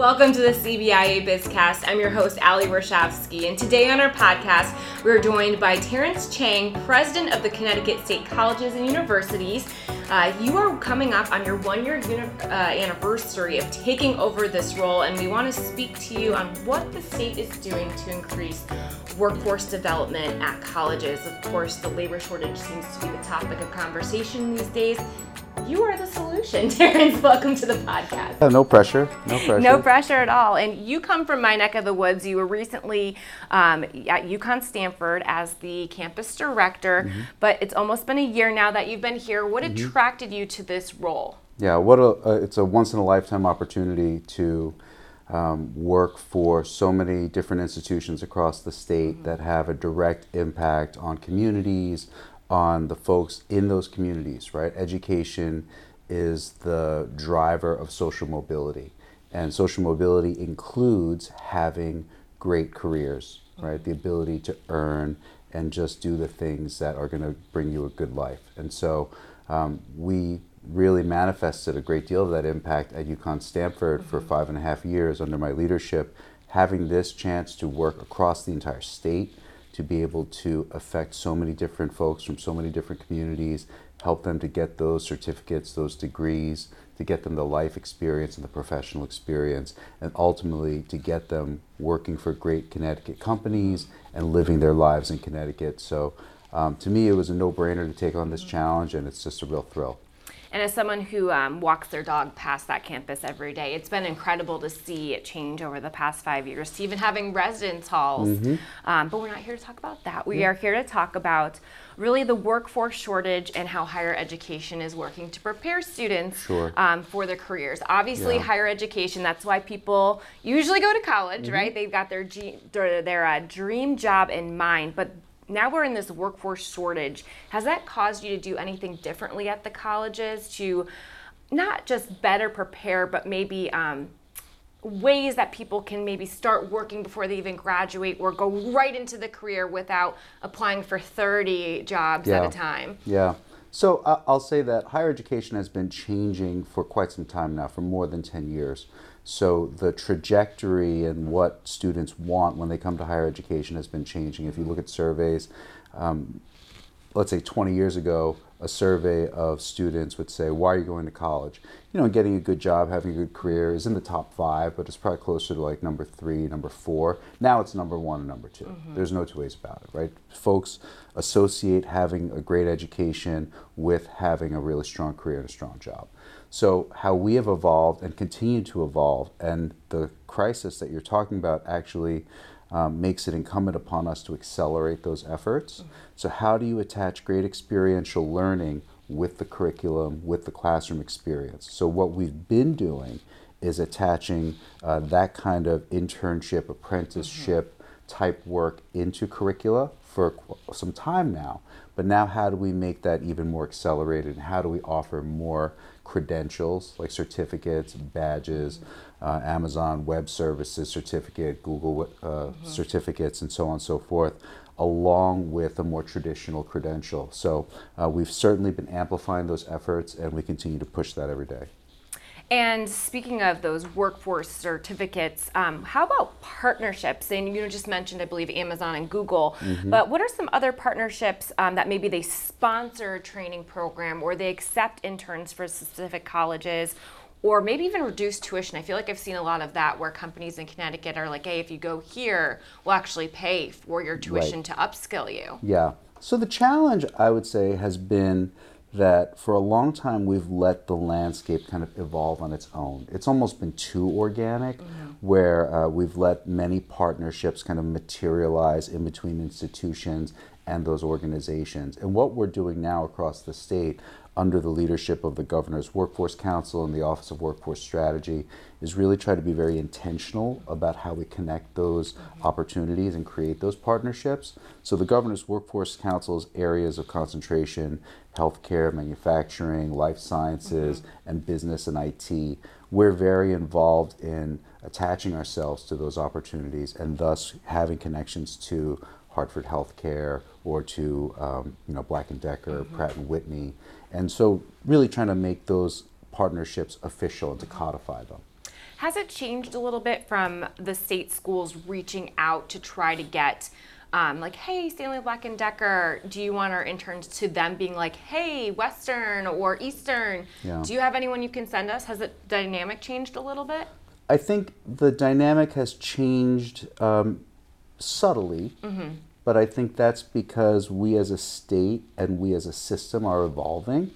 Welcome to the CBIA Bizcast. I'm your host, Ali Warshawski, and today on our podcast, we're joined by Terrence Cheng, President of the Connecticut State Colleges and Universities. Uh, you are coming up on your one year uni- uh, anniversary of taking over this role, and we want to speak to you on what the state is doing to increase workforce development at colleges. Of course, the labor shortage seems to be the topic of conversation these days. You are the solution, Terrence. Welcome to the podcast. No pressure. No pressure. No pressure at all. And you come from my neck of the woods. You were recently um, at UConn Stamford as the campus director, mm-hmm. but it's almost been a year now that you've been here. What mm-hmm. attracted you to this role? Yeah, what a uh, it's a once in a lifetime opportunity to um, work for so many different institutions across the state mm-hmm. that have a direct impact on communities, on the folks in those communities, right? Education is the driver of social mobility. And social mobility includes having great careers, right? The ability to earn and just do the things that are going to bring you a good life. And so um, we really manifested a great deal of that impact at UConn Stamford for mm-hmm. five and a half years under my leadership. Having this chance to work across the entire state to be able to affect so many different folks from so many different communities, help them to get those certificates, those degrees, to get them the life experience and the professional experience, and ultimately to get them working for great Connecticut companies and living their lives in Connecticut. So um, to me, it was a no brainer to take on this challenge, and it's just a real thrill. And as someone who um, walks their dog past that campus every day, it's been incredible to see it change over the past five years to even having residence halls. Mm-hmm. Um, but we're not here to talk about that. We are here to talk about really the workforce shortage and how higher education is working to prepare students sure. um, for their careers. Obviously, yeah. higher education, that's why people usually go to college, mm-hmm. right? They've got their, G- their, their uh, dream job in mind. But now we're in this workforce shortage. Has that caused you to do anything differently at the colleges to not just better prepare, but maybe um, ways that people can maybe start working before they even graduate or go right into the career without applying for 30 jobs yeah. at a time? Yeah. So uh, I'll say that higher education has been changing for quite some time now, for more than 10 years. So the trajectory and what students want when they come to higher education has been changing. If you look at surveys, um, let's say 20 years ago, a survey of students would say, Why are you going to college? You know, getting a good job, having a good career is in the top five, but it's probably closer to like number three, number four. Now it's number one and number 2 mm-hmm. There's no two ways about it, right? Folks associate having a great education with having a really strong career and a strong job. So, how we have evolved and continue to evolve, and the crisis that you're talking about actually um, makes it incumbent upon us to accelerate those efforts. Mm-hmm. So, how do you attach great experiential learning with the curriculum, with the classroom experience? So, what we've been doing is attaching uh, that kind of internship, apprenticeship mm-hmm. type work into curricula for some time now. But now, how do we make that even more accelerated? And how do we offer more credentials like certificates, badges, uh, Amazon Web Services certificate, Google uh, mm-hmm. certificates, and so on and so forth, along with a more traditional credential. So uh, we've certainly been amplifying those efforts, and we continue to push that every day. And speaking of those workforce certificates, um, how about partnerships? And you just mentioned, I believe, Amazon and Google. Mm-hmm. But what are some other partnerships um, that maybe they sponsor a training program or they accept interns for specific colleges? Or maybe even reduce tuition. I feel like I've seen a lot of that where companies in Connecticut are like, hey, if you go here, we'll actually pay for your tuition right. to upskill you. Yeah. So the challenge, I would say, has been that for a long time we've let the landscape kind of evolve on its own. It's almost been too organic, mm-hmm. where uh, we've let many partnerships kind of materialize in between institutions and those organizations. And what we're doing now across the state, under the leadership of the Governor's Workforce Council and the Office of Workforce Strategy, is really try to be very intentional about how we connect those opportunities and create those partnerships. So the Governor's Workforce Council's areas of concentration healthcare, manufacturing, life sciences, mm-hmm. and business and IT. We're very involved in attaching ourselves to those opportunities and thus having connections to Hartford Healthcare or to um, you know Black and Decker, mm-hmm. Pratt and Whitney, and so really trying to make those partnerships official and to codify them. Has it changed a little bit from the state schools reaching out to try to get um, like, hey, Stanley Black and Decker, do you want our interns to them being like, hey, Western or Eastern? Yeah. Do you have anyone you can send us? Has the dynamic changed a little bit? I think the dynamic has changed um, subtly, but I think that's because we as a state and we as a system are evolving.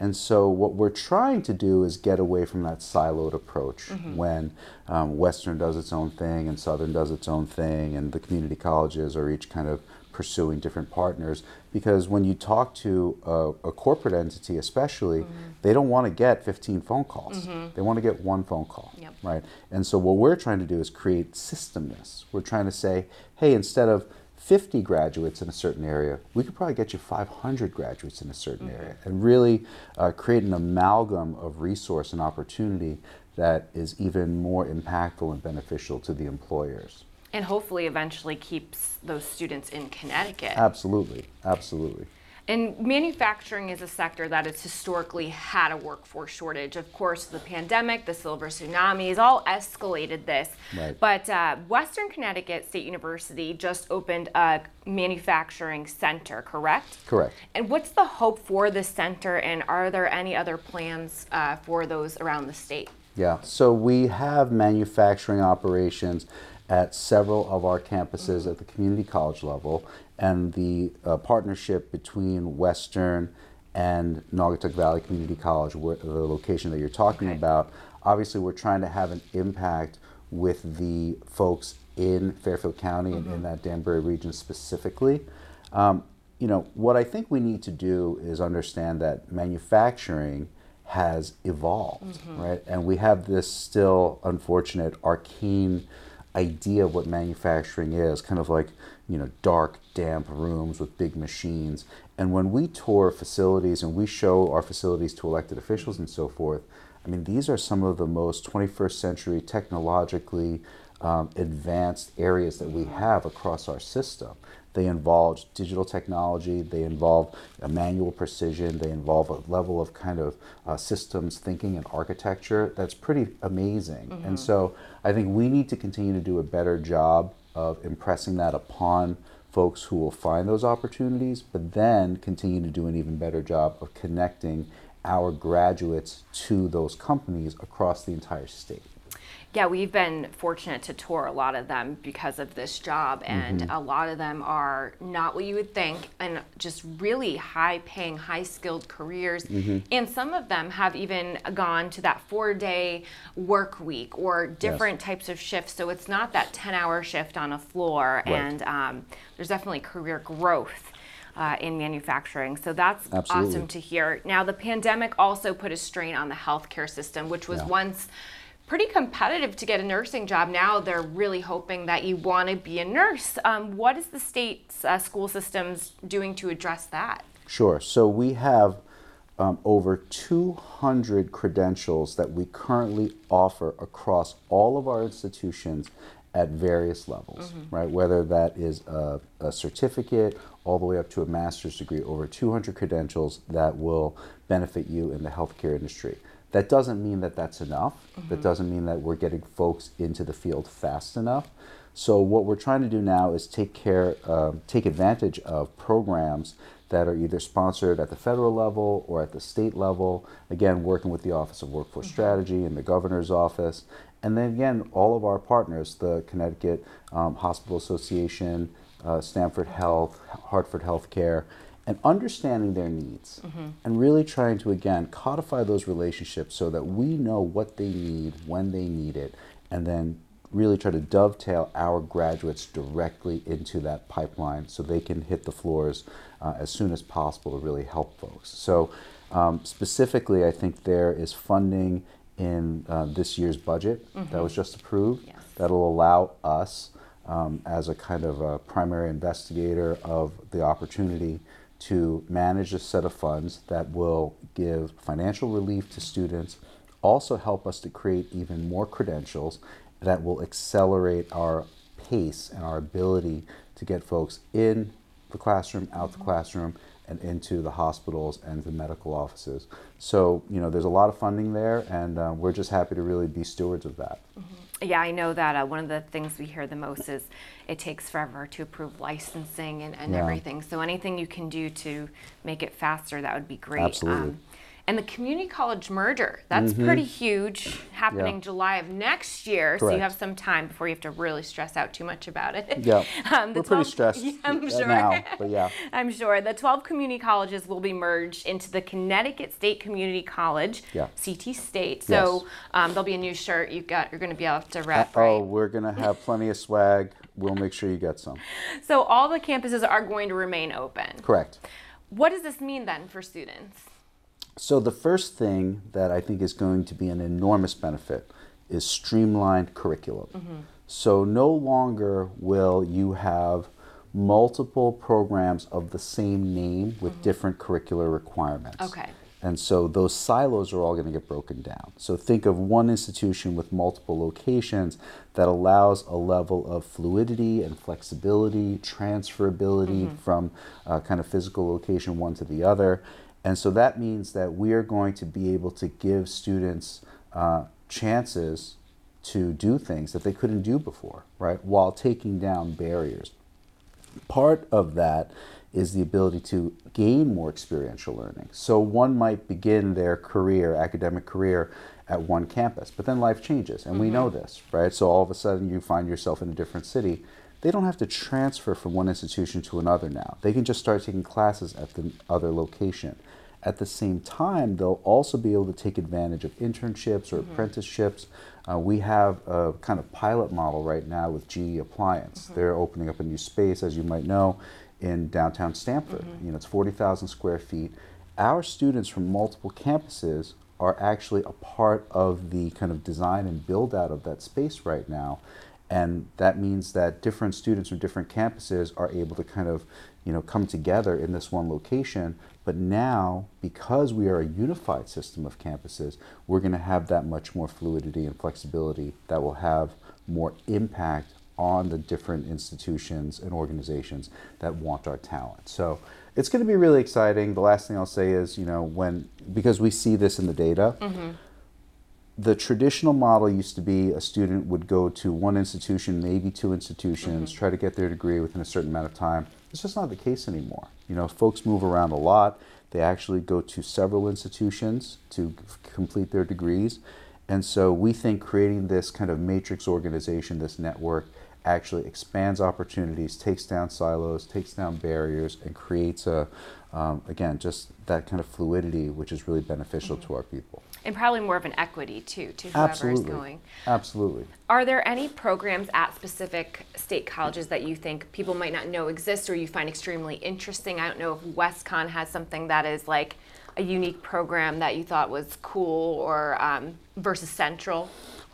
And so, what we're trying to do is get away from that siloed approach mm-hmm. when um, Western does its own thing and Southern does its own thing, and the community colleges are each kind of pursuing different partners. Because when you talk to a, a corporate entity, especially, mm-hmm. they don't want to get 15 phone calls, mm-hmm. they want to get one phone call Yep. right? And so what we're trying to do is create systemness. We're trying to say, hey, instead of 50 graduates in a certain area, we could probably get you 500 graduates in a certain area, and really uh, create an amalgam of resource and opportunity that is even more impactful and beneficial to the employers. And hopefully eventually keeps those students in Connecticut. Absolutely, absolutely. And manufacturing is a sector that has historically had a workforce shortage. Of course, the pandemic, the silver tsunamis, all escalated this. Right. But uh, Western Connecticut State University just opened a manufacturing center, correct? Correct. And what's the hope for this center, and are there any other plans uh, for those around the state? Yeah, so we have manufacturing operations at several of our campuses at the community college level, and the uh, partnership between Western and Naugatuck Valley Community College, where, the location that you're talking Okay. about, obviously we're trying to have an impact with the folks in Fairfield County and in that Danbury region specifically. Um, you know, what I think we need to do is understand that manufacturing has evolved, right? And we have this still unfortunate arcane idea of what manufacturing is, kind of like, you know, dark, damp rooms with big machines. And when we tour facilities and we show our facilities to elected officials and so forth, I mean, these are some of the most 21st century technologically um, advanced areas that we have across our system. They involve digital technology, they involve a manual precision, they involve a level of kind of uh, systems thinking and architecture that's pretty amazing. And so I think we need to continue to do a better job of impressing that upon folks who will find those opportunities, but then continue to do an even better job of connecting our graduates to those companies across the entire state. Yeah, we've been fortunate to tour a lot of them because of this job, and Mm-hmm. a lot of them are not what you would think, and just really high paying, high skilled careers. Mm-hmm. And some of them have even gone to that four day work week or different types of shifts. So it's not that 10 hour shift on a floor, Right. and um, there's definitely career growth. Uh, in manufacturing. So that's Absolutely. awesome to hear. Now, the pandemic also put a strain on the healthcare system, which was Yeah. once pretty competitive to get a nursing job. Now they're really hoping that you want to be a nurse. Um, what is the state's uh, school systems doing to address that? Sure. So we have um, over 200 credentials that we currently offer across all of our institutions at various levels, right? Whether that is a, a certificate all the way up to a master's degree, over 200 credentials that will benefit you in the healthcare industry. That doesn't mean that that's enough. That doesn't mean that we're getting folks into the field fast enough. So what we're trying to do now is take care, um, take advantage of programs that are either sponsored at the federal level or at the state level. Again, working with the Office of Workforce Strategy and the governor's office, and then again, all of our partners, the Connecticut um, Hospital Association, uh, Stamford Health, Hartford Healthcare, and understanding their needs and really trying to again codify those relationships so that we know what they need when they need it and then really try to dovetail our graduates directly into that pipeline so they can hit the floors uh, as soon as possible to really help folks. So um, specifically i think there is funding in uh, this year's budget that was just approved Yes. that'll allow us um, as a kind of a primary investigator of the opportunity to manage a set of funds that will give financial relief to students, also help us to create even more credentials that will accelerate our pace and our ability to get folks in the classroom, out the classroom, and into the hospitals and the medical offices. So, you know, there's a lot of funding there, and uh, we're just happy to really be stewards of that. Mm-hmm. Yeah, I know that uh, one of the things we hear the most is it takes forever to approve licensing and, and yeah. everything. So anything you can do to make it faster, that would be great. Absolutely. Um, and the community college merger. That's mm-hmm. pretty huge, happening yeah. July of next year. Correct. So you have some time before you have to really stress out too much about it. Yeah, um, We're 12, pretty stressed yeah, I'm sure. now, but yeah. I'm sure. The 12 community colleges will be merged into the Connecticut State Community College, yeah. CT State. So yes. um, there'll be a new shirt you got. You're going to be able to rep. Uh, oh, we're going to have plenty of swag. We'll make sure you get some. So all the campuses are going to remain open. Correct. What does this mean then for students? So, the first thing that I think is going to be an enormous benefit is streamlined curriculum. Mm-hmm. So, no longer will you have multiple programs of the same name with mm-hmm. different curricular requirements. Okay. And so those silos are all going to get broken down. So think of one institution with multiple locations that allows a level of fluidity and flexibility, transferability mm-hmm. from uh, kind of physical location one to the other. And so that means that we are going to be able to give students uh, chances to do things that they couldn't do before, right? While taking down barriers. Part of that is the ability to gain more experiential learning. So one might begin their career, academic career, at one campus, but then life changes, and mm-hmm. we know this, right? So all of a sudden you find yourself in a different city. They don't have to transfer from one institution to another now. They can just start taking classes at the other location. At the same time, they'll also be able to take advantage of internships or mm-hmm. apprenticeships. Uh, we have a kind of pilot model right now with GE Appliance. Mm-hmm. They're opening up a new space, as you might know, in downtown Stamford. Mm-hmm. You know, it's 40,000 square feet. Our students from multiple campuses are actually a part of the kind of design and build out of that space right now. And that means that different students from different campuses are able to kind of, you know, come together in this one location but now, because we are a unified system of campuses, we're going to have that much more fluidity and flexibility that will have more impact on the different institutions and organizations that want our talent. So it's going to be really exciting. The last thing I'll say is, you know, when because we see this in the data, mm-hmm. The traditional model used to be a student would go to one institution, maybe two institutions, mm-hmm. try to get their degree within a certain amount of time. It's just not the case anymore. You know, folks move around a lot. They actually go to several institutions to complete their degrees. And so we think creating this kind of matrix organization, this network, actually expands opportunities, takes down silos, takes down barriers, and creates a, um, again, just that kind of fluidity, which is really beneficial mm-hmm. to our people and probably more of an equity too to whoever Absolutely. is going. Absolutely. Are there any programs at specific state colleges that you think people might not know exist or you find extremely interesting? I don't know if WestConn has something that is like a unique program that you thought was cool or um, versus Central.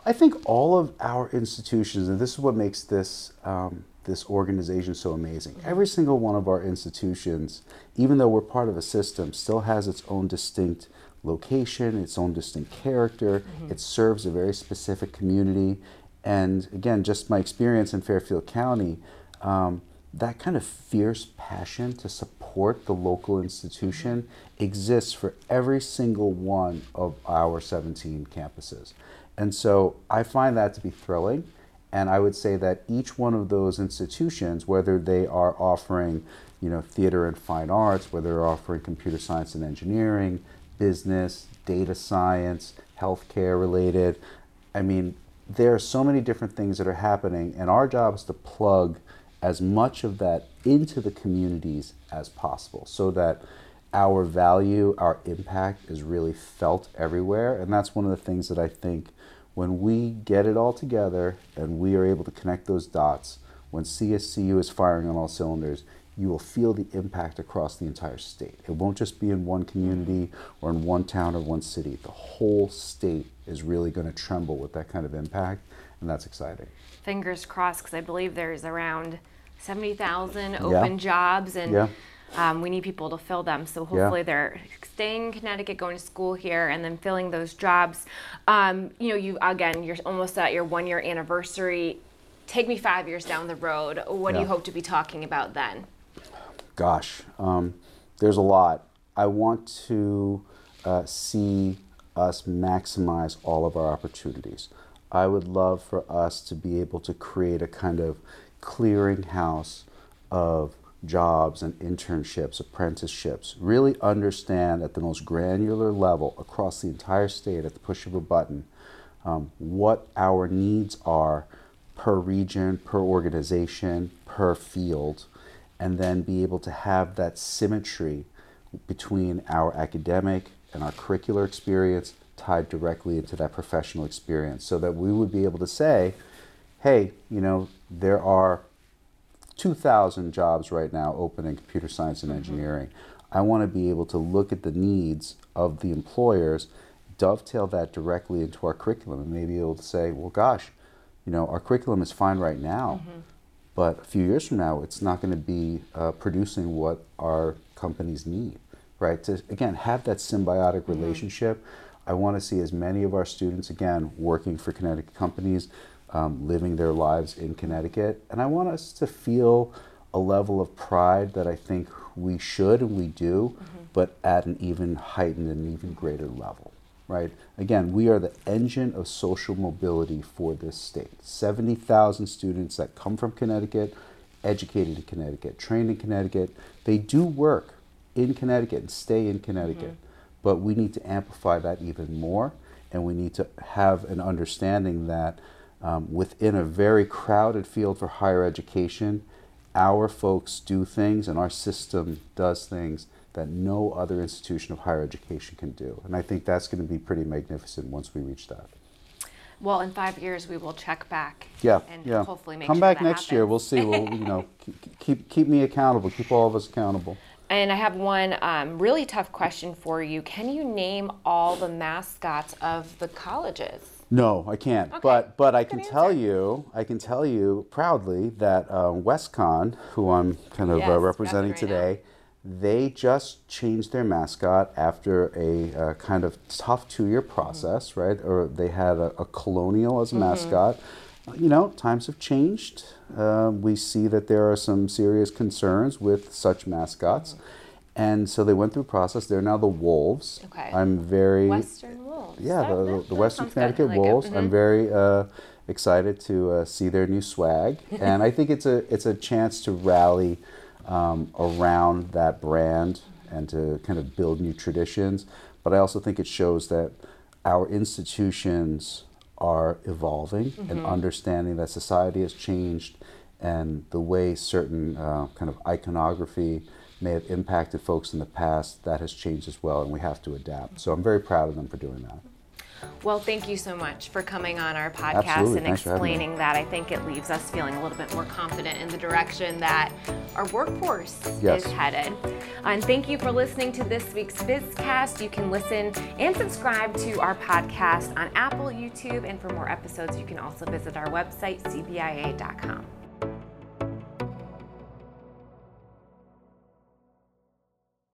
I think all of our institutions, and this is what makes this um, this organization so amazing. Mm-hmm. Every single one of our institutions, even though we're part of a system, still has its own distinct location, its own distinct character. Mm-hmm. It serves a very specific community. And again, just my experience in Fairfield County, um, that kind of fierce passion to support the local institution exists for every single one of our 17 campuses. And so I find that to be thrilling. And I would say that each one of those institutions, whether they are offering, you know, theater and fine arts, whether they're offering computer science and engineering, business, data science, healthcare related. I mean, there are so many different things that are happening, and our job is to plug as much of that into the communities as possible so that our value, our impact is really felt everywhere. And that's one of the things that I think when we get it all together and we are able to connect those dots, when CSCU is firing on all cylinders, you will feel the impact across the entire state. It won't just be in one community or in one town or one city. The whole state is really going to tremble with that kind of impact, and that's exciting. Fingers crossed, because I believe there's around 70,000 open yeah. jobs, and yeah. um, we need people to fill them. So hopefully yeah. they're staying in Connecticut, going to school here, and then filling those jobs. Um, you know, you again, you're almost at your one year anniversary. Take me five years down the road. What do you hope to be talking about then? Gosh, um, there's a lot. I want to uh, see us maximize all of our opportunities. I would love for us to be able to create a kind of clearinghouse of jobs and internships, apprenticeships, really understand at the most granular level across the entire state at the push of a button um, what our needs are per region, per organization, per field, and then be able to have that symmetry between our academic and our curricular experience tied directly into that professional experience so that we would be able to say, hey, you know, there are 2,000 jobs right now open in computer science and mm-hmm. engineering. I want to be able to look at the needs of the employers, dovetail that directly into our curriculum, and maybe be able to say, well, gosh, you know, our curriculum is fine right now, mm-hmm. But a few years from now, it's not going to be uh, producing what our companies need, right? To, again, have that symbiotic mm-hmm. relationship. I want to see as many of our students, again, working for Connecticut companies um, living their lives in Connecticut. And I want us to feel a level of pride that I think we should and we do, mm-hmm. but at an even heightened and even greater level. Right? Again, we are the engine of social mobility for this state. 70,000 students that come from Connecticut, educated in Connecticut, trained in Connecticut. They do work in Connecticut and stay in Connecticut, mm-hmm. but we need to amplify that even more, and we need to have an understanding that um, within a very crowded field for higher education, our folks do things and our system does things that no other institution of higher education can do. And I think that's going to be pretty magnificent once we reach that. Well, in five years, we will check back. Yeah, and yeah. hopefully make come sure back next happens. year. We'll see. We'll you know keep keep me accountable. Keep all of us accountable. And I have one um, really tough question for you. Can you name all the mascots of the colleges? No, I can't. Okay. But but I can tell you, I can tell you proudly that uh, WestConn, who I'm kind of uh, yes, uh, representing right today, now. They just changed their mascot after a uh, kind of tough two-year mm-hmm. process, mm-hmm. right? Or they had a, a colonial as a mm-hmm. mascot. You know, times have changed. Uh, we see that there are some serious concerns with such mascots. Mm-hmm and so they went through process. They're now the Wolves. Okay. I'm very Western Wolves. Yeah, the, the, the Western Connecticut like Wolves. Mm-hmm. I'm very uh, excited to uh, see their new swag, and I think it's a it's a chance to rally um, around that brand and to kind of build new traditions. But I also think it shows that our institutions are evolving mm-hmm. and understanding that society has changed and the way certain uh, kind of iconography may have impacted folks in the past, that has changed as well, and we have to adapt. So I'm very proud of them for doing that. Well, thank you so much for coming on our podcast Absolutely. and Thanks explaining that. I think it leaves us feeling a little bit more confident in the direction that our workforce yes. is headed. And thank you for listening to this week's BizCast. You can listen and subscribe to our podcast on Apple, YouTube, and for more episodes, you can also visit our website, cbia.com.